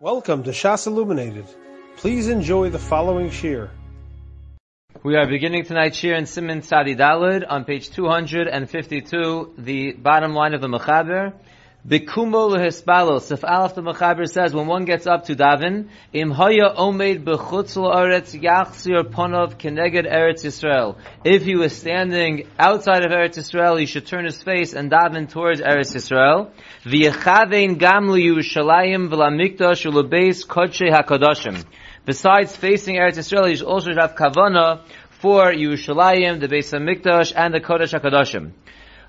Welcome to Shas Illuminated. Please enjoy the following shir. We are beginning tonight's shir in Siman Tzadi Dalid on page 252, the bottom line of the Mechaber. Bikumo lehispalos. Sif Aleph the Mechaber says when one gets up to daven, im haya omed bechutz la'aretz yachzir ponov keneged Eretz Yisrael. If he was standing outside of Eretz Yisrael, he should turn his face and daven towards Eretz Yisrael. V'yechavein gam liyushalayim v'lamikdash u'lebeis kodshe hakadoshim. Besides facing Eretz Yisrael, he should also have kavana for Yerushalayim, the Beis Hamikdash, and the Kodesh HaKadoshim.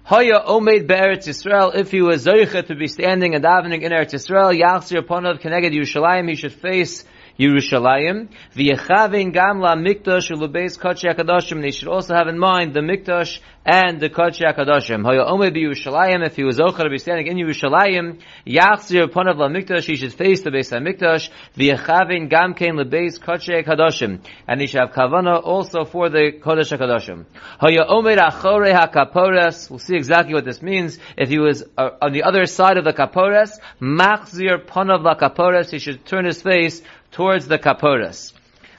Haya Omed Be'eretz Yisrael, if he was Zoichet to be standing and davening in Eretz Yisrael, Yachzir Ponav Keneged Yerushalayim, he should face Yerushalayim. V'yechavin gam la mikdash u'lebeis kodesh hakadoshim. They should also have in mind the mikdash and the kodesh hakadoshim. Haya omer Yerushalayim. If he was ochar to be standing in Yerushalayim, yachzir ponav la mikdash. He should face the beis hamikdash. V'yechavin gam kein lebeis kodesh hakadoshim. And he should have kavana also for the kodesh hakadoshim. Haya omer achore hakaporas. We'll see exactly what this means. If he was uh, on the other side of the kaporas, machzir ponav la kaporas. He should turn his face towards the kaporas.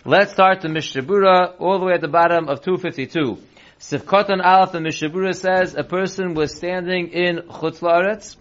Let's start the Mishabura all the way at the bottom of 252. Sifkotan Aleph, the Mishabura says a person was standing in Chutz La'aretz.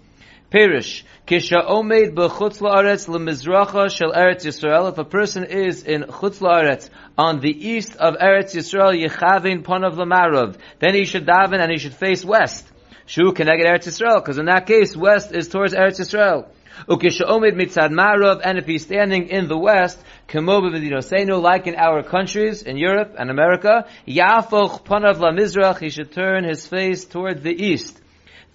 Perish. Kisha omed b'chutz la'aretz lemizracha shel Eretz Yisrael. If a person is in chutz la'aretz on the east of Eretz Yisrael, yechavin ponav lamarav, then he should daven and he should face west. Shu keneged Eretz Yisrael, because in that case, west is towards Eretz Yisrael. Ukisha omid mitzad marav, and if he's standing in the west, like in our countries, in Europe and America, yafoch panav la mizrach, he should turn his face toward the east.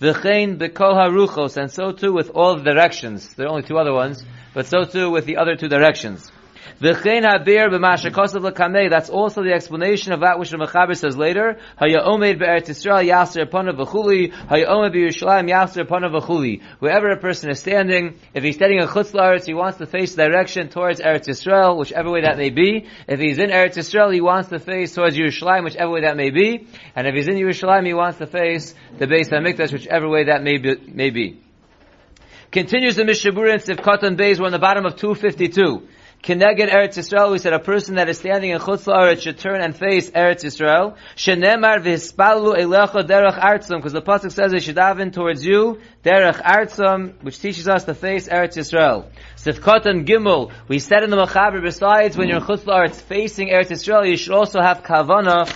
V'chein bekol haruchos, and so too with all the directions. There are only two other ones, but so too with the other two directions. V'chein l'kamei. That's also the explanation of that which the Mechaber says later. Be'eretz Yisrael panav v'chuli. Be'Yerushalayim panav v'chuli. Wherever a person is standing, if he's standing in Chutz La'aretz, he wants to face direction towards Eretz Yisrael, whichever way that may be. If he's in Eretz Yisrael, he wants to face towards Yerushalayim, whichever way that may be. And if he's in Yerushalayim, he wants to face the Beis HaMikdash, whichever way that may be. May be. Continues the Mishabura and Sivkatan Beis, we're on the bottom of 252. Keneged Eretz Yisrael, we said a person that is standing in Chutz La'aretz should turn and face Eretz Yisrael. Shenemar v'hispalu elecha derech artzum, because the pasuk says they should daven towards you derech artzum, which teaches us to face Eretz Yisrael. Sifkot and Gimel, we said in the Machaber, besides when you're in Chutz La'aretz facing Eretz Yisrael, you should also have kavana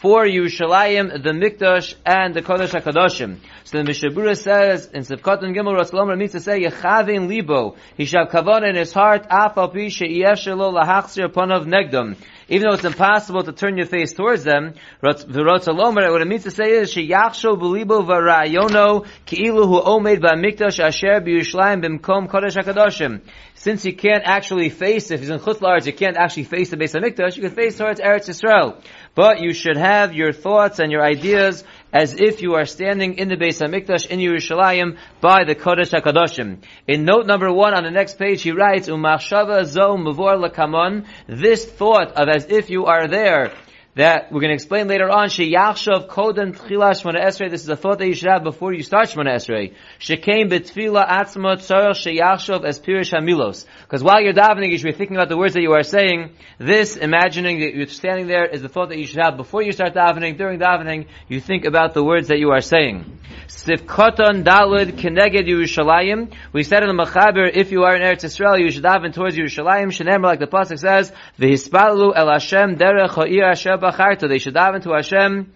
for Yerushalayim, the Mikdash, and the Kodesh HaKadoshim. So the Mishabura says, in Sivkot and Gimel, Rasulullah means to say, Yechavin Libo, he shall have kavanah in his heart, Af al pi she'iyef shelo lahachzir ponav negdom. Even though it's impossible to turn your face towards them, what it means to say is, Sheyachsho b'libo v'rayono ki'ilu hu omed ba'mikdash asher b'yushlayim b'mkom kodesh HaKadoshim. Since you can't actually face, if he's in Chutz you can't actually face the base of Mikdash, you can face towards Eretz Yisrael. But you should have your thoughts and your ideas as if you are standing in the Beis Hamikdash in Yerushalayim by the Kodesh HaKadoshim. In note number one on the next page he writes, Umachshava zo mavor lakamon, this thought of as if you are there, that we're going to explain later on, Sheyachshav Kodem Tchila Shmona Esrei, this is a thought that you should have before you start Shmona Esrei. Shekein Betfila Atzma Tzarech Sheyachshav Es Pirish Hamilos. Because while you're davening, you should be thinking about the words that you are saying. This, imagining that you're standing there, is the thought that you should have before you start davening. During davening, you think about the words that you are saying. Sifkoton Dalud Keneged Yerushalayim. We said in the Machaber, if you are in Eretz Yisrael, you should daven towards Yerushalayim. Shenemar, like the Pasuk says, V'hispalu El Hashem Derech Ha'ir Hashem Bacharta. They should daven to Hashem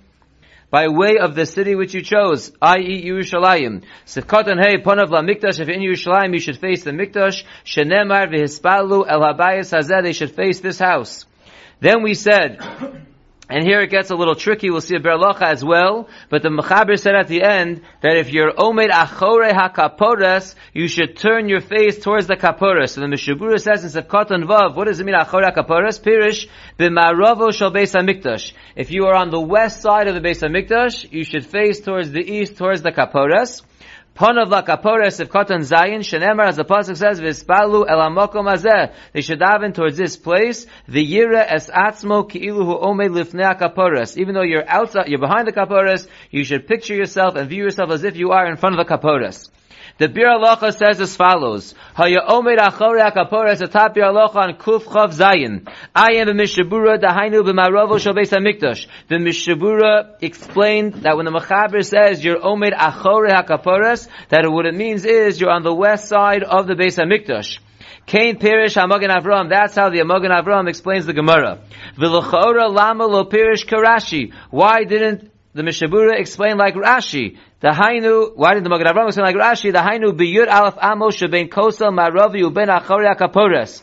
by way of the city which you chose, i.e. Yerushalayim. Sifkoton Hey Ponav La Mikdash, if in Yerushalayim you should face the Mikdash, Shenemar V'hispalu El Habayis Hazeh, they should face this house. Then we said, and here it gets a little tricky. We'll see a berlacha as well. But the Mechaber said at the end that if you're omed achore hakaporas, you should turn your face towards the kaporas. So the Mishabura says in Sefkatan Vav, what does it mean achore hakaporas? Pirish b'maravo shal beis hamikdash. If you are on the west side of the beis hamikdash, you should face towards the east, towards the kaporas. Ponav lakapores of Kotan Zayin, Shenemar, as the Pasuk says, Vispalu el amokom azeh. They should daven towards this place, the yira es atzmo ki'ilu hu omed lifnei kapores. Even though you're outside, you're behind the kapores, you should picture yourself and view yourself as if you are in front of the kapores. The Biur Halacha says as follows. Haya omed achore HaKaporas atap Biur Halacha on Kuf Chav Zayin. I am a Mishabura dahainu b'marovo shal Beis HaMikdash. The Mishabura explained that when the Mechaber says you're omed achore HaKaporas, that what it means is you're on the west side of the Beis HaMikdash. Kain Pirish Hamagan Avram. That's how the Hamagan Avram explains the Gemara. V'lachora lama lo Pirish Karashi. Why didn't the Mishabura explain like Rashi? The Hainu, why did the Magen Avram explain like Rashi? The Hainu biyur alaf amos shebein kosel maravi uben achori akapores.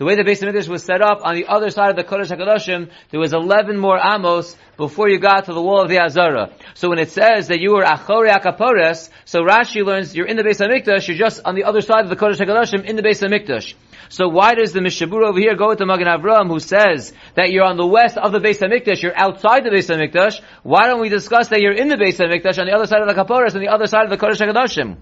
The way the Beis Hamikdash was set up, on the other side of the Kodesh HaKadoshim, there was 11 more amos before you got to the wall of the Azara. So when it says that you were Achore Akapores, so Rashi learns you're in the Beis Hamikdash, you're just on the other side of the Kodesh HaKadoshim in the Beis Hamikdash. So why does the Mishabur over here go with the Magen Avram who says that you're on the west of the Beis Hamikdash, you're outside the Beis Hamikdash? Why don't we discuss that you're in the Beis Hamikdash on the other side of the Kaporas, on the other side of the Kodesh HaKadoshim?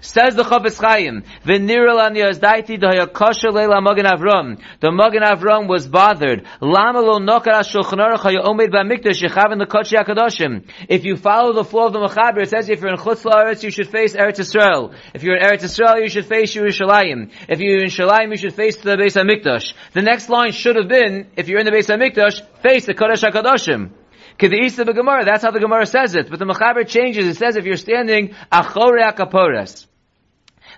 Says the Chofetz Chaim, "V'nira lan yazdaiti dahaya kosher leila Magen Avram." The Magen Avram was bothered. Lama lo nokar Shulchan Aruch haya omed b'mikdash yechav in the Kodesh Hakadoshim. If you follow the flow of the Mechaber, it says if you're in Chutz La'aretz, you should face Eretz Yisrael. If you're in Eretz Yisrael, you should face Yerushalayim. If you're in Shalayim, you should face the Beis Hamikdash. The next line should have been, if you're in the Beis Hamikdash, face the Kodesh Hakadoshim. Kedisa the Gemara, that's how the Gemara says it. But the Mechaber changes, it says if you're standing Achore Akapores.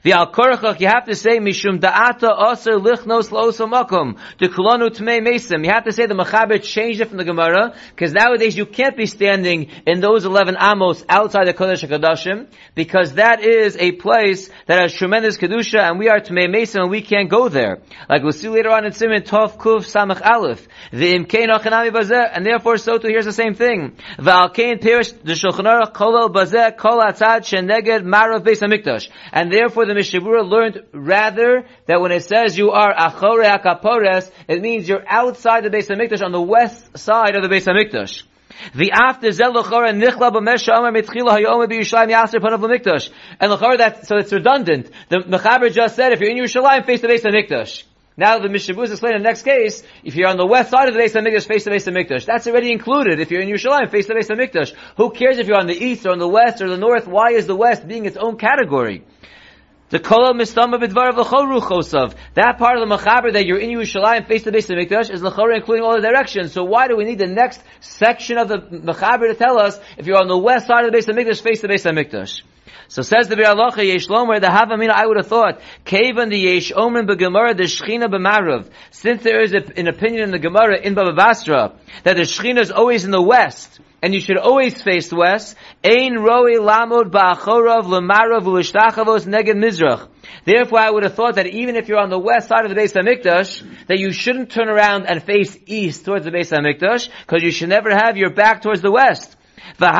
The al korachach you have to say mishum da'ata aser lichnos la'osa makom the kolonu tmei mesim. You have to say the mechaber changed it from the Gemara because nowadays you can't be standing in those eleven amos outside the kodesh hakadoshim because that is a place that has tremendous kedusha and we are tmei mesim and we can't go there. Like we'll see later on in Simon Tov Kuf Samach Aleph the imkein achanami bazeh and therefore so too here's the same thing. The alkein pirish the shulchan aruch kolel bazeh kol atzad sheneged marav beis hamikdash and therefore the Mishabura learned rather that when it says you are Achore HaKapores, it means you're outside the Beis HaMikdash on the west side of the Beis HaMikdash. The after Zelochora Nichla B'Mesha Omer Mitchila Hayomer B'Yushalayim Yasser Panav L'Mikdash. And Lochora that, so it's redundant. The Mechaber just said if you're in Yerushalayim, face the Beis HaMikdash. Now the Mishabuz explained in the next case, if you're on the west side of the Beis HaMikdash, face the Beis HaMikdash. That's already included. If you're in Yerushalayim, face the Beis HaMikdash. Who cares if you're on the east or on the west or the north? Why is the west being its own category? The kol mistama b'dvar of l'chol ruchosav. That part of the machaber that you're in Yerushalayim face the base of Mikdash is l'chol including all the directions. So why do we need the next section of the machaber to tell us if you're on the west side of the base of Mikdash, face the base of Mikdash? So says the Biur Halacha, Yesh Lomer, the Havamina, I would have thought, Kavan the Yesh Omen b'Gemara, the Shechina b'Marav. Since there is a, an opinion in the Gemara in Baba Basra, that the Shechina is always in the west, and you should always face west. Ein roi lamod ba'achorav lemarav u'lishtachavos neged mizrach. Therefore, I would have thought that even if you're on the west side of the Beis Hamikdash, that you shouldn't turn around and face east towards the Beis Hamikdash, because you should never have your back towards the west. And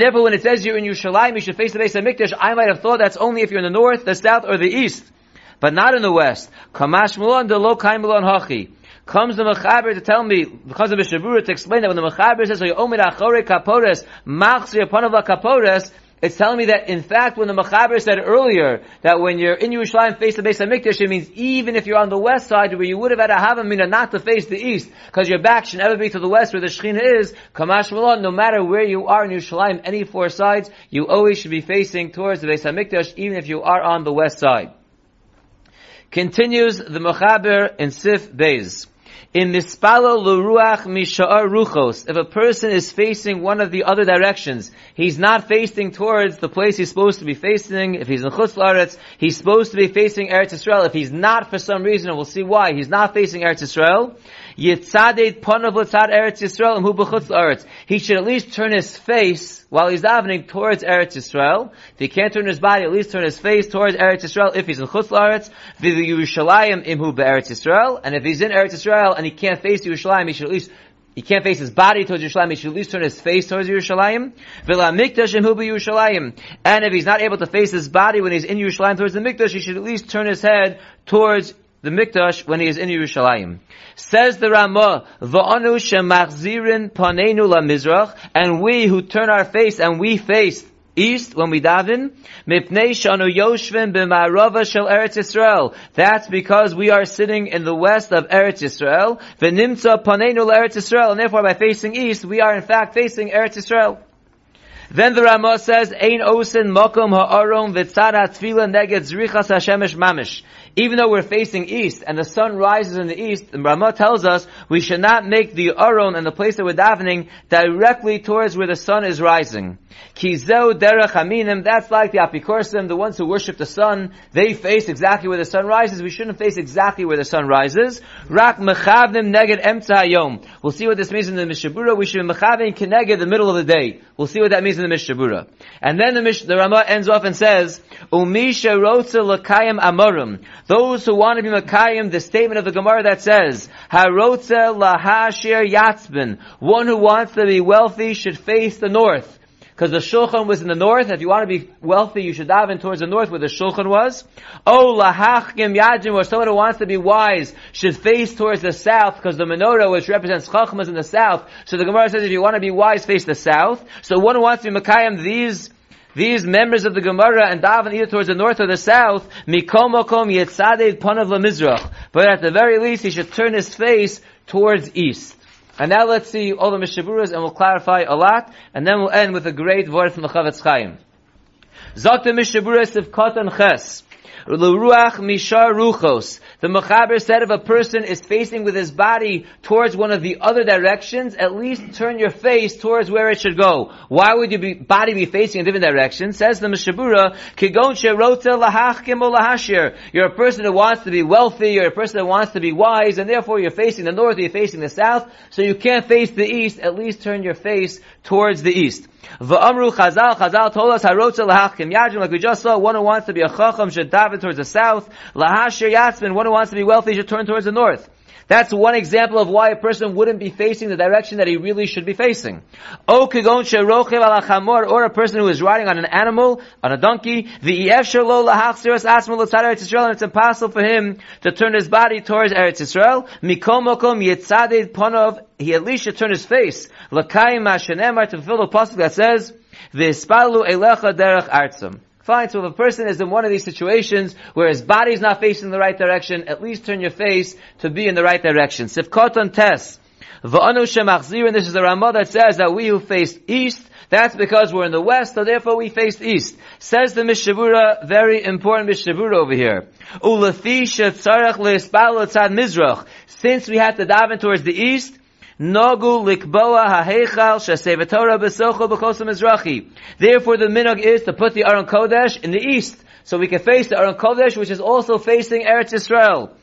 therefore, when it says you're in Yerushalayim, you should face the Beis Hamikdash. I might have thought that's only if you're in the north, the south, or the east, but not in the west. Lo hachi comes the Mechaber to tell me, because of the Shavura, to explain that when the Mechaber says, Omer achore kapores, machzir upon kapores, it's telling me that in fact when the Mechaber said earlier that when you're in Yerushalayim face the base of Mikdash, it means even if you're on the west side where you would have had a Havamina not to face the east, because your back should never be to the west where the Shechina is, Kamash Malon, no matter where you are in Yerushalayim, any four sides, you always should be facing towards the base of Mikdash, even if you are on the west side. Continues the Mechaber in Sif Beis. In mispalo l'ruach misha'ar ruchos, if a person is facing one of the other directions, he's not facing towards the place he's supposed to be facing. If he's in Chutz La'aretz, he's supposed to be facing Eretz Yisrael. If he's not for some reason, and we'll see why, he's not facing Eretz Yisrael, L'tzad Eretz Yisrael hu. He should at least turn his face while he's davening towards Eretz Yisrael. If he can't turn his body, at least turn his face towards Eretz Yisrael if he's in chutz Eretz. V'vi Yerushalayim imhu be'Eretz Yisrael. And if he's in Eretz Yisrael and he can't face Yerushalayim, he should at least he can't face his body towards Yerushalayim, he should at least turn his face towards Yerushalayim. V'la mikdash imhu Yerushalayim. And if he's not able to face his body when he's in Yerushalayim towards the Mikdash, he should at least turn his head towards the Mikdash when he is in Yerushalayim. Says the Ramah, Va'anu shemachzirin panenu la mizrach, and we who turn our face and we face east when we daven, mipnei shanu yoshvin b'ma'arava shel Eretz Yisrael. That's because we are sitting in the west of Eretz Yisrael. V'nimtza panenu la Yisrael, and therefore by facing east, we are in fact facing Eretz Yisrael. Then the Ramah says, Ein osin mokom ha'aron v'tzara tefila neged zrichas hashemesh mamish. Even though we're facing east and the sun rises in the east, the Ramah tells us we should not make the aron and the place that we're davening directly towards where the sun is rising. Kizeu derech aminim, that's like the apikorsim, the ones who worship the sun, they face exactly where the sun rises. We shouldn't face exactly where the sun rises. Rak mechavnim neged emtza. We'll see what this means in the Mishabura. We should be mechavim keneged the middle of the day. We'll see what that means in the Mishabura. And then the, Mish, the Ramah ends off and says, Umisha rotza lakayim amorim. Those who want to be makayim, the statement of the Gemara that says, Harotza lahashir yatzbin. One who wants to be wealthy should face the north. Because the shulchan was in the north. If you want to be wealthy, you should daven towards the north where the shulchan was. Oh, lahachkim yajim, or someone who wants to be wise should face towards the south, because the menorah, which represents chacham, is in the south. So the Gemara says, if you want to be wise, face the south. So one who wants to be makayim, these these members of the Gemara and daven either towards the north or the south, mikomokom yetzaded panav lemizrach. But at the very least, he should turn his face towards east. And now let's see all the Mishaburas and we'll clarify a lot, and then we'll end with a great word from the Chofetz Chaim. Zakta Mishaburas of Katan Ches. The Mechaber said if a person is facing with his body towards one of the other directions, at least turn your face towards where it should go. Why would your body be facing a different direction? Says the Mishabura. You're a person who wants to be wealthy, you're a person who wants to be wise, and therefore you're facing the north, you're facing the south, so you can't face the east, at least turn your face towards the east. V'amru Chazal, Chazal told us, Harotza lahachkim yajim, like we just saw, one who wants to be a chacham should daven towards the south, lahashir yatzmin, one who wants to be wealthy should turn towards the north. That's one example of why a person wouldn't be facing the direction that he really should be facing. Or a person who is riding on an animal, on a donkey, the and it's impossible for him to turn his body towards Eretz Yisrael. He at least should turn his face. To fulfill the pasuk that says, V'ispalu elecha derech artzim. Fine, so if a person is in one of these situations where his body is not facing the right direction, at least turn your face to be in the right direction. Sifkoton tes. V'anu shemachzir, and this is the Ramah that says that we who face east, that's because we're in the west, so therefore we face east. Says the Mishavura, very important Mishavura over here. Ulafi shetzarech le'espal mizrach. Since we have to daven towards the east, Nagu likboa hahechal shasevatora besocho b'chosim Mizrachi. Therefore the minog is to put the Aron Kodesh in the east. So we can face the Aron Kodesh, which is also facing Eretz Yisrael.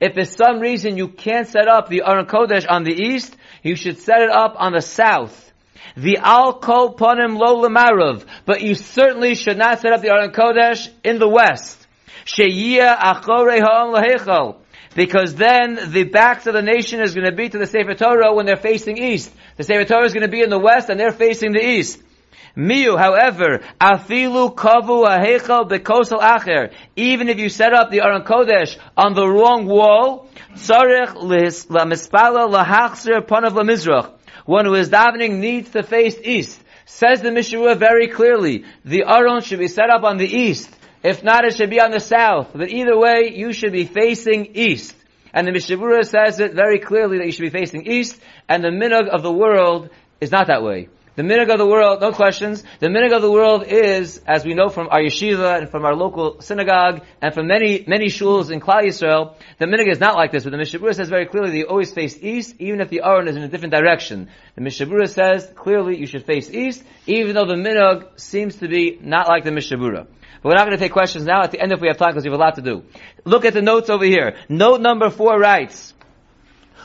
If for some reason you can't set up the Aron Kodesh on the east, you should set it up on the south. The al kol ponim lo but you certainly should not set up the Aron Kodesh in the west. Because then the backs of the nation is going to be to the Sefer Torah when they're facing east. The Sefer Torah is going to be in the west and they're facing the east. Miu, however, afilu kavu ahechal bekosel acher. Even if you set up the Aron Kodesh on the wrong wall, tzarech lamispala lahachzer panav lamizrach. One who is davening needs to face east. Says the Mishnah very clearly, the Aron should be set up on the east. If not, it should be on the south. But either way, you should be facing east. And the Mishabura says it very clearly that you should be facing east, and the minog of the world is not that way. The minog of the world, no questions, the minog of the world is, as we know from our yeshiva and from our local synagogue and from many, many shuls in Klal Yisrael, the minog is not like this, but the Mishabura says very clearly that you always face east, even if the Aron is in a different direction. The Mishabura says clearly you should face east, even though the minog seems to be not like the Mishabura. But we're not going to take questions now. At the end, if we have time, because we have a lot to do. Look at the notes over here. Note number four writes,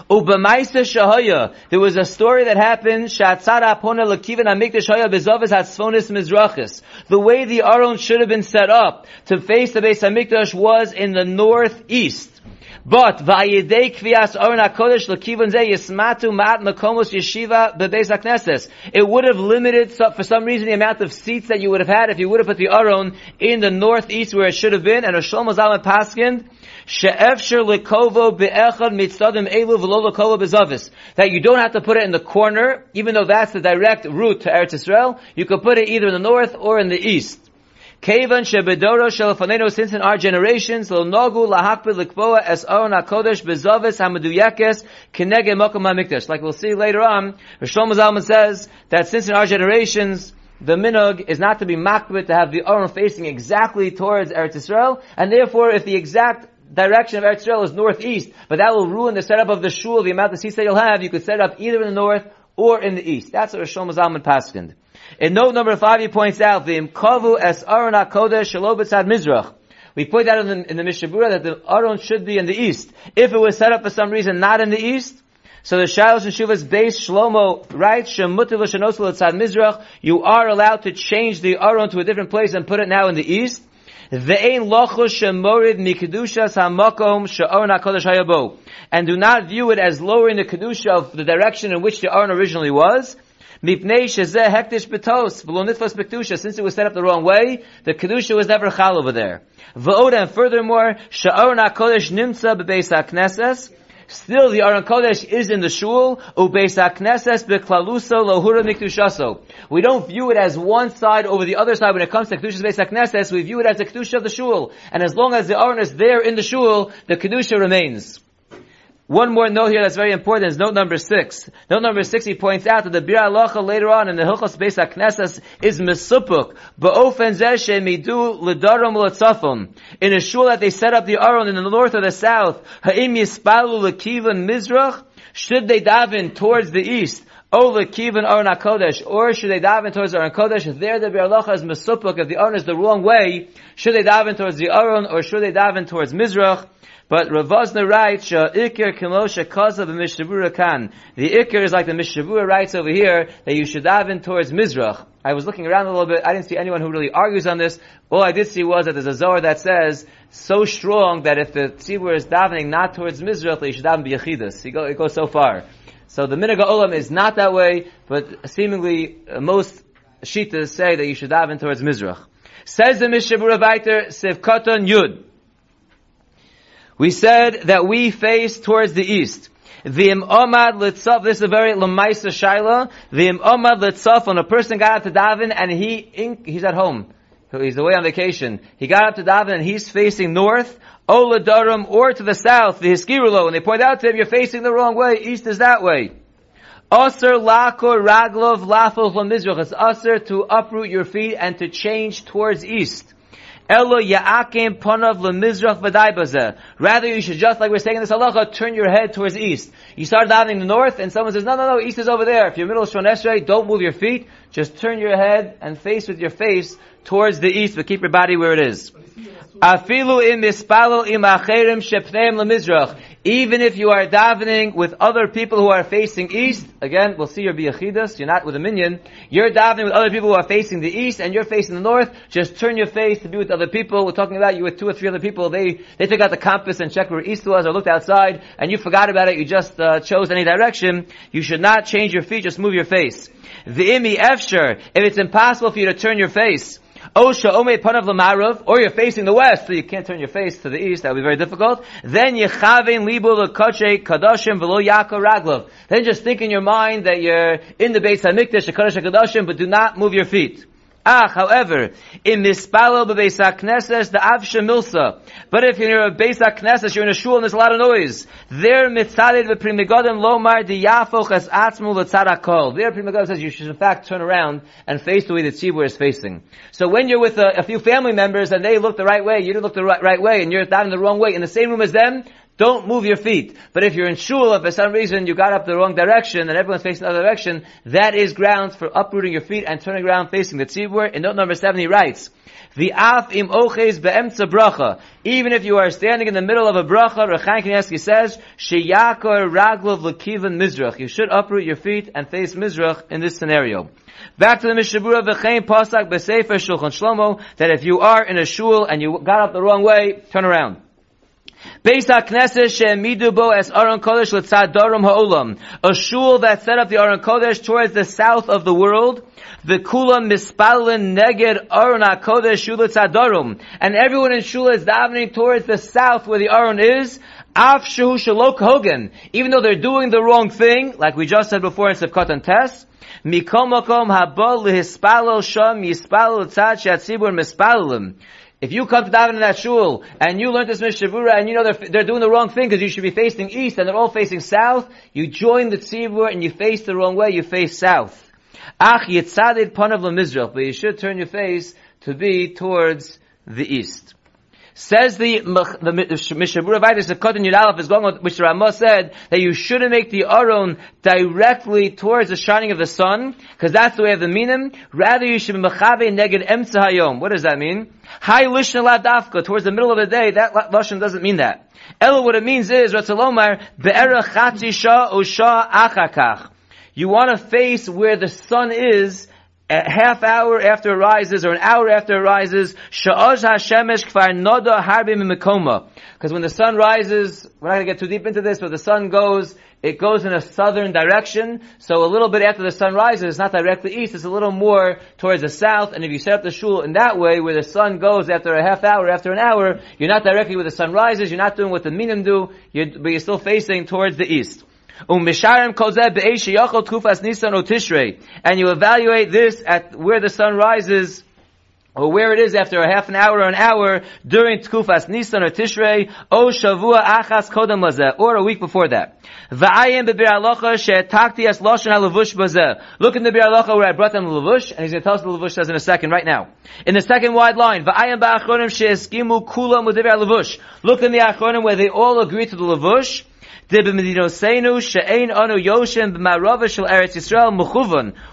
Ubamaisa Shahaya. There was a story that happened. Shatzara Pona Lakivan Amikdash Haya Bezavis Hatzfonis Mizrachis. The way the Aron should have been set up to face the Beis Hamikdash was in the northeast. But va'yidei kvias aron hakodesh lekivon zeh yismatu mat makomos yeshiva bebeis hakneses. It would have limited for some reason the amount of seats that you would have had if you would have put the aron in the northeast where it should have been. And Roshel Mazal Paskind she'efsher lekovo be'echad mitzadim elu v'lo lekovo bezavis. That you don't have to put it in the corner, even though that's the direct route to Eretz Yisrael. You could put it either in the north or in the east. Kevan shebedoro shelafaneno, since in our generations, lo likboa es hakodesh kenege mokum hamikdash. Like we'll see later on, Shlomo Zalman says that since in our generations, the minog is not to be makbid to have the Aron facing exactly towards Eretz Yisrael, and therefore if the exact direction of Eretz Yisrael is northeast, but that will ruin the setup of the shul, the amount of seats that you'll have, you could set up either in the north or in the east. That's what Shlomo Zalman paskind. In note number five, he points out the imkavu es Aron HaKodesh shelo b'tzad mizrach. We point out in the, in the Mishabura that the Aron should be in the east. If it was set up for some reason not in the east, so the Shiloh and Shuvah's base Shlomo writes, Shemutiv l'shenosul tzad mizrach, you are allowed to change the Aron to a different place and put it now in the east. Ve'ein lochus shemorid mikedushas hamakom she'aron HaKodesh hayabo. And do not view it as lowering the kedusha of the direction in which the Aron originally was. Mipnei shezeh betos v'lo nitfas. Since it was set up the wrong way, the kedusha was never chal over there. V'oda and furthermore, she'aron HaKodesh nimtza bebeis HaKnesses. Still, the Aron Kodesh is in the shul. Ubeis Knesses beklaluso lohura mikdushaso. We don't view it as one side over the other side when it comes to kedushas beis Knesses. We view it as the kedusha of the shul, and as long as the Aron is there in the shul, the kedusha remains. One more note here that's very important is note number six. Note number six, he points out that the Biur Halacha later on in the Hilchos Beis HaKnesses is Mesupuk, Ba'ofen Zeh Shemidu L'darom L'tzafon. In a shul that they set up the Aron in the north or the south, Ha'im Yispalu L'kivan Mizrach, should they daven towards the east, O L'kivan Aron HaKodesh, or should they daven towards Aron Kodesh, there the Biur Halacha is Mesupuk, if the Aron is the wrong way, should they daven towards the Aron, or should they daven towards Mizrach, but Ravazna writes, Ikir Kimosha Kaza Mishabura Kan. The Ikir is like the Mishabura writes over here, that you should daven towards Mizrach. I was looking around a little bit, I didn't see anyone who really argues on this. All I did see was that there's a Zohar that says, so strong that if the tzibur is davening not towards Mizrach, you should daven B'yachidus. It, go, it goes so far. So the Minhag Olam is not that way, but seemingly uh, most Shitas say that you should daven towards Mizrach. Says the Mishabura Viter, Sivkaton Yud. We said that we face towards the east. V'im omad litzaf, this is a very lemaisa shaila. V'im omad litzaf, when a person got up to daven and he, he's at home. He's away on vacation. He got up to daven and he's facing north, Ola Durham, or to the south, the Hiskirulo, and they point out to him, you're facing the wrong way, east is that way. Aser lakor raglov lafel from It's aser to uproot your feet and to change towards east. Elo ya'akim lemizrach v'daibazeh. Rather, you should just, like we're saying in this halacha, turn your head towards east. You start davening the north, and someone says, no, no, no, east is over there. If you're middle of Shon don't move your feet. Just turn your head and face with your face towards the east, but keep your body where it is. Afilu im im. Even if you are davening with other people who are facing east, again, we'll see your biyachidas, you're not with a minion, you're davening with other people who are facing the east and you're facing the north, just turn your face to be with other people. We're talking about you with two or three other people, they, they took out the compass and checked where east was or looked outside and you forgot about it, you just uh, chose any direction. You should not change your feet, just move your face. The imi efsher, if it's impossible for you to turn your face, Or you're facing the west, so you can't turn your face to the east, that would be very difficult. Then yechavein libu lekache kadashim v'lo yaka raglav. Then just think in your mind that you're in the Beis HaMikdash, Kadosh HaKadoshim, but do not move your feet. Ah, however, in mispalo bebeis knesses the avsha milsa. But if you're in a beis you're in a shul and there's a lot of noise. There mitzadid v'primigodim lomar di yafoch as atzmu l'tzarakol. There primigodim says you should in fact turn around and face the way the tzibur is facing. So when you're with a, a, few family members and they look the right way, you don't look the right, right way, and you're down in the wrong way, in the same room as them, don't move your feet. But if you're in shul, if for some reason you got up the wrong direction and everyone's facing the other direction, that is grounds for uprooting your feet and turning around facing the tzibur. In note number seven, he writes, the af im oches be'emtza bracha. Even if you are standing in the middle of a bracha, Rechaim Kanievsky says, sheyakor raglov lekivan mizrach. You should uproot your feet and face mizrach in this scenario. Back to the Mishabura v'chein pasak b'sefer shulchan shlomo, that if you are in a shul and you got up the wrong way, turn around. Beis HaKnesses she'emidu bo as Aron Kodesh ha'olam. A shul that set up the Aron Kodesh towards the south of the world. The kula mispalin neged Aron HaKodesh shul l'tzad darum. And everyone in shul is davening towards the south where the Aron is. Af shehu shalok hogan, even though they're doing the wrong thing, like we just said before in Sivkot and Tess, mikom makom haba lehispalel sham yispalel tzad shatzibur mispalelim. If you come to daven in that shul and you learn this mishavura and you know they're, they're doing the wrong thing because you should be facing east and they're all facing south, you join the tzibur and you face the wrong way, you face south. Ach yitzadid panav but you should turn your face to be towards the east. Says the the Mishabura Vaidis the Kotan Yud Aleph is going on, which Ramah said that you shouldn't make the Aron directly towards the shining of the sun, because that's the way of the minim. Rather, you should be mechabe neged emtza hayom. What does that mean? High lishna ladafka towards the middle of the day. That lashon doesn't mean that. Ella, what it means is Ratzalomar be'era o shah achakach. You want to face where the sun is a half hour after it rises or an hour after it rises, sha'oz hashemesh kfar noda harbim mikoma. Because when the sun rises, we're not going to get too deep into this, but the sun goes, it goes in a southern direction, so a little bit after the sun rises, it's not directly east, it's a little more towards the south, and if you set up the shul in that way, where the sun goes after a half hour, after an hour, you're not directly where the sun rises, you're not doing what the minim do, but you're still facing towards the east. And you evaluate this at where the sun rises or where it is after a half an hour or an hour during Tkufas Nisan or Tishrei, o Shavua Achas Kodam or a week before that. Look in the biur halacha where I brought them the levush, and he's going to tell us the levush says in a second, right now. In the second wide line. Look in the achronim where they all agree to the levush,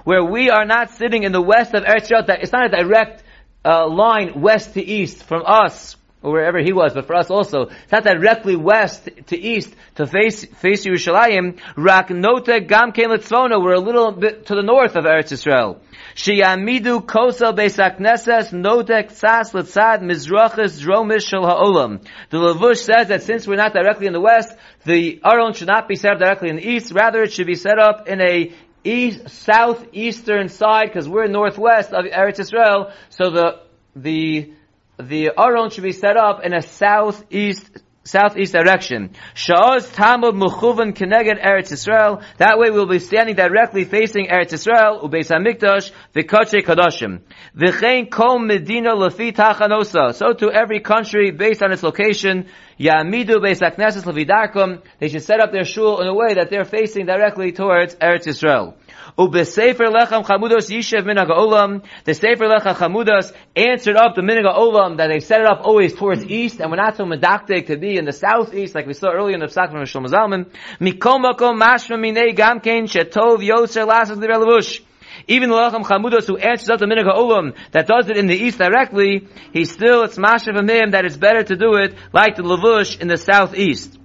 where we are not sitting in the west of Eretz Yisrael. It's not a direct uh, line west to east from us, or wherever he was, but for us also. It's not directly west to east to face face Yerushalayim. Rak note gam We're a little bit to the north of Eretz Yisrael. Shiyamidu kosel neses nodek tzas letzad mizrachis dromish shel ha'olam. The Lavush says that since we're not directly in the west, the Aron should not be set up directly in the east, rather it should be set up in a east, southeastern side, because we're northwest of Eretz Israel, so the, the, the Aron should be set up in a southeast southeast direction. Sha'oz Talmud Mechuvan Keneged Eretz Yisrael. That way we'll be standing directly facing Eretz Yisrael, Ubeis HaMikdash, V'koche Kadoshim. V'chein Kol Medina Lefi Tachanosa. So to every country based on its location, Ya'amidu Beis Levidarkum. They should set up their shul in a way that they're facing directly towards Eretz Yisrael. Ubesefer lechem chamudos yishev minag olam. The sefer lechem chamudos answered up the minag olam that they set it up always towards east, and we're not so medactic to be in the southeast, like we saw earlier in the Psak from Shlomo Zalman. Mikom makom mashma minei gamkein shetov yoser lasas libelavush. Even the Lechem Chamudos who answers up the Minhag Olam that does it in the east directly, he still, it's from him that it's better to do it like the Lavush in the southeast.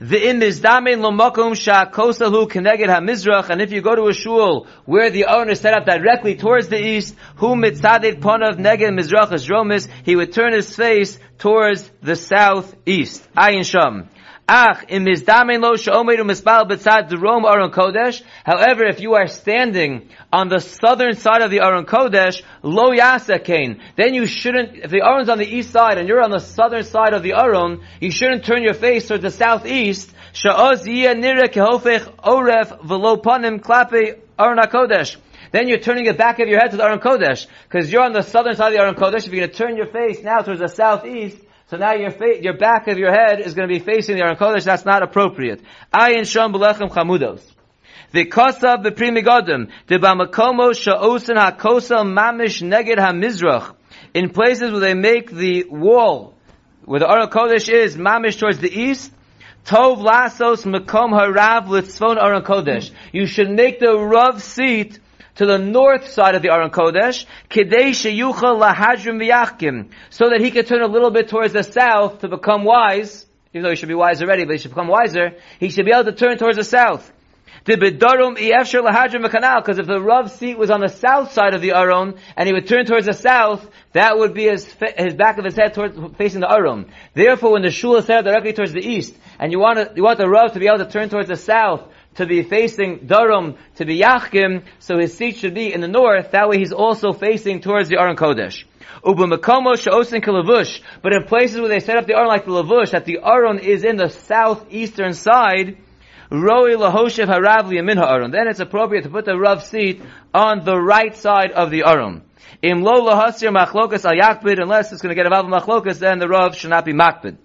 The im mizdamin lomakum shakosahu keneged hamizrach, and if you go to a shul where the owner set up directly towards the east, who mitzadid ponav neged mizrach romis, he would turn his face towards the southeast. Ayin sham. Ach, im mizdamin lo mispal Aron Kodesh. However, if you are standing on the southern side of the Aron Kodesh, lo yasakain, then you shouldn't, if the Aron's on the east side and you're on the southern side of the Aron, you shouldn't turn your face towards the southeast. Sha'oz yiyah nira kehofech oref velo panim Aron HaKodesh then you're turning the back of your head to the Aron Kodesh, because you're on the southern side of the Aron Kodesh. If you're going to turn your face now towards the southeast, so now your fa- your back of your head is going to be facing the Aron Kodesh. That's not appropriate. Ayin shom belechem chamudos. The kosa b'primigodim. The bamakomo sha'osin hakosa mamish neged hamizrach. In places where they make the wall, where the Aron Kodesh is, mamish towards the east, Tov lasos makom harav litzvon Aron Kodesh. You should make the Rav seat to the north side of the Aron Kodesh, Kidei sheyuchal lahadrim v'yachkim, so that he could turn a little bit towards the south to become wise, even though he should be wise already, but he should become wiser, he should be able to turn towards the south. Because if the Rav seat was on the south side of the Aron, and he would turn towards the south, that would be his, his back of his head towards, facing the Aron. Therefore, when the shul is set directly towards the east, and you want to, you want the Rav to be able to turn towards the south, to be facing Durham, to be Yachkim, so his seat should be in the north, that way he's also facing towards the Aron Kodesh. But in places where they set up the Aron like the Lavush, that the Aron is in the southeastern side, Roi lahoshev harav liyamin ha'aron. Then it's appropriate to put the Rav seat on the right side of the Aron. Im lo lahasir machlokas al yakbid, unless it's going to get a vav machlokas, then the Rav should not be makbid.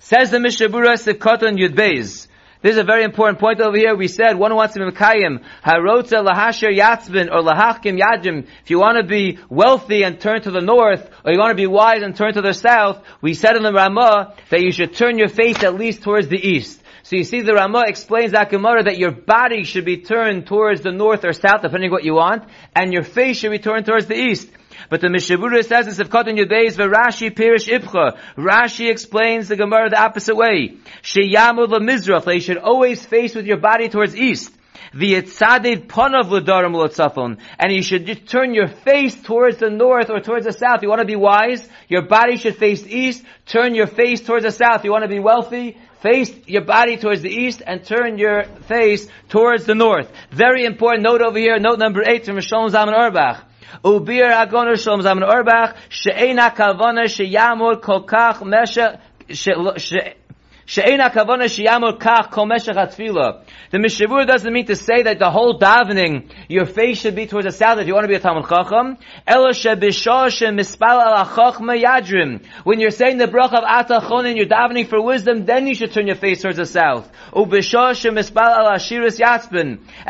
Says the Mishabura Sivkoton Yud Beis. This is a very important point over here. We said one wants to be Mekayim, Harotza Lahasher Yatzbin or Lahachkim Yajim. If you want to be wealthy and turn to the north, or you want to be wise and turn to the south, we said in the Ramah that you should turn your face at least towards the east. So you see the Ramah explains that Gemara that your body should be turned towards the north or south, depending what you want, and your face should be turned towards the east. But the Mishabura says in Sefkot and Rashi Pirish. Rashi explains the Gemara the opposite way. Sheyamud Mizrach. They should always face with your body towards east. The V'yitzadid panav l'darim l'tzafon. And you should just turn your face towards the north or towards the south. You want to be wise? Your body should face east. Turn your face towards the south. You want to be wealthy? Face your body towards the east and turn your face towards the north. Very important note over here, note number eight from Shlomo Zalman Auerbach. Ubir Agoner Shlomo Zalman Auerbach, she'ena kavana she'yamur kolkach mesha, She'ena The Mishavur doesn't mean to say that the whole davening, your face should be towards the south if you want to be a Talmud Chacham. When you're saying the brach of atachon and you're davening for wisdom, then you should turn your face towards the south. And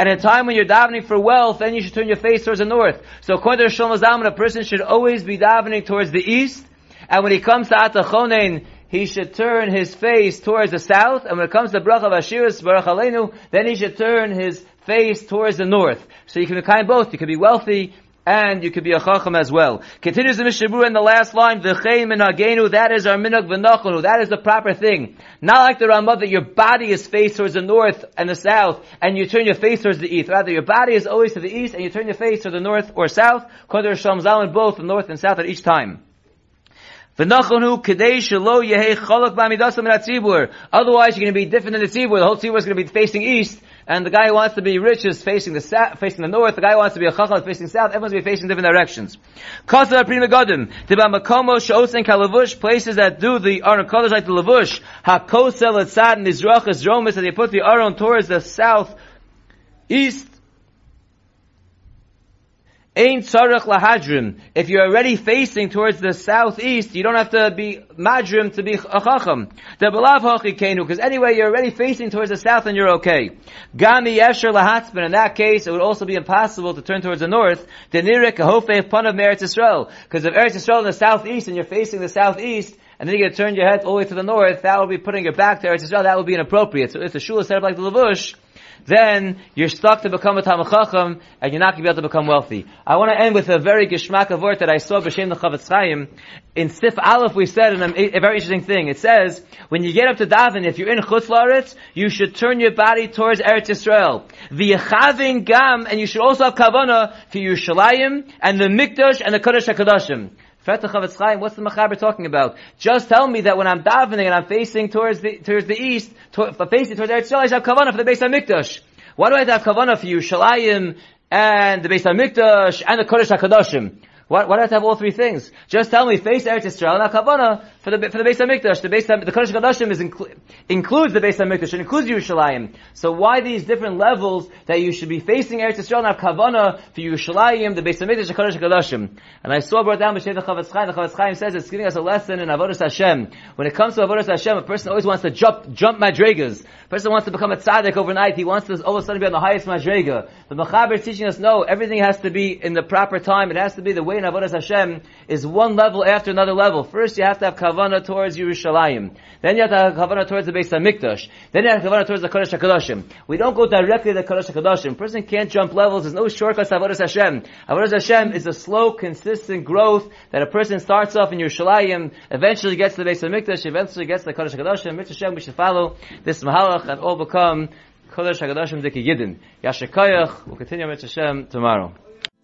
a time when you're davening for wealth, then you should turn your face towards the north. So according to Shlomo a person should always be davening towards the east. And when he comes to Atachonin, he should turn his face towards the south, and when it comes to bracha Ashiris Baruch Aleinu, then he should turn his face towards the north. So you can be kind of both. You can be wealthy, and you could be a chacham as well. Continues the Mishabur in the last line, V'chein minagenu, that is our minag v'nachonu, that is the proper thing. Not like the Ramah that your body is faced towards the north and the south, and you turn your face towards the east. Rather, your body is always to the east, and you turn your face to the north or south, to Shalom both the north and south at each time. Otherwise, you're going to be different in the tzibur. The whole tzibur is going to be facing east, and the guy who wants to be rich is facing the south, facing the north. The guy who wants to be a chacham is facing south. Everyone's going to be facing different directions. Kosa prima godim. Tiba makomo sheosen kalavush. Places that do the aron colors like the lavush. Hakosel etzad nizrach is romis. And they put the aron towards the south east. Ain tzarech lahadrim. If you're already facing towards the southeast, you don't have to be madrim to be a chacham. The belav hachikenu, because anyway, you're already facing towards the south and you're okay. Gami yesher lahatzben. In that case, it would also be impossible to turn towards the north. The nirik hofei pun of Eretz Yisrael. Because if Eretz Yisrael in the southeast and you're facing the southeast, and then you're going to turn your head all the way to the north, that would be putting your back to Eretz Yisrael, that would be inappropriate. So if the shul is set up like the lavush, then you're stuck to become a Talmud Chacham, and you're not going to be able to become wealthy. I want to end with a very geschmack of word that I saw b'shem the Chofetz Chaim. In Sif Aleph we said a, a, very interesting thing. It says, when you get up to daven, if you're in Chutz Laretz, you should turn your body towards Eretz Yisrael. V'yechavin gam, and you should also have kavana for Yerushalayim, and the Mikdash, and the Kodesh HaKadoshim. What's the Machaber talking about? Just tell me that when I'm davening and I'm facing towards the, towards the east, to, facing towards Eretz Yisrael, I have kavanah for the Beis HaMikdash. Why do I have kavanah for Yerushalayim and the Beis HaMikdash and the Kodesh HaKadoshim? Why, why do I have to have all three things? Just tell me, face Eretz Yisrael and Hakavana for the, for the Beis HaMikdash. The Beis the Kodesh HaKadoshim is inclu- includes the Beis HaMikdash, it includes Yerushalayim. So why these different levels that you should be facing Eretz Yisrael and Hakavana for Yerushalayim, the Beis HaMikdash, the Kodesh HaKadoshim? And I saw brought down the Chofetz Chaim, the Chofetz Chaim says it's giving us a lesson in Avodah Hashem. When it comes to Avodah Hashem, a person always wants to jump, jump madrigas. A person wants to become a tzaddik overnight. He wants to all of a sudden be on the highest madriga. The Machaber is teaching us, no, everything has to be in the proper time. It has to be the way in Avodah Hashem is one level after another level. First, you have to have kavana towards Yerushalayim. Then you have to have kavana towards the base of Hamikdash. Then you have kavana towards the Kodesh Hakadoshim. We don't go directly to the Kodesh Hakadoshim. A person can't jump levels. There's no shortcuts to Avodah Hashem. Avodah Hashem is a slow, consistent growth that a person starts off in Yerushalayim, eventually gets to the base of Hamikdash, eventually gets to the Kodesh Hakadoshim. Mitzvah Hashem, we should follow this mahalach and all become Kodesh Hakadoshim Diki Yidin. Yashikayach. We'll continue Mitzvah Hashem tomorrow.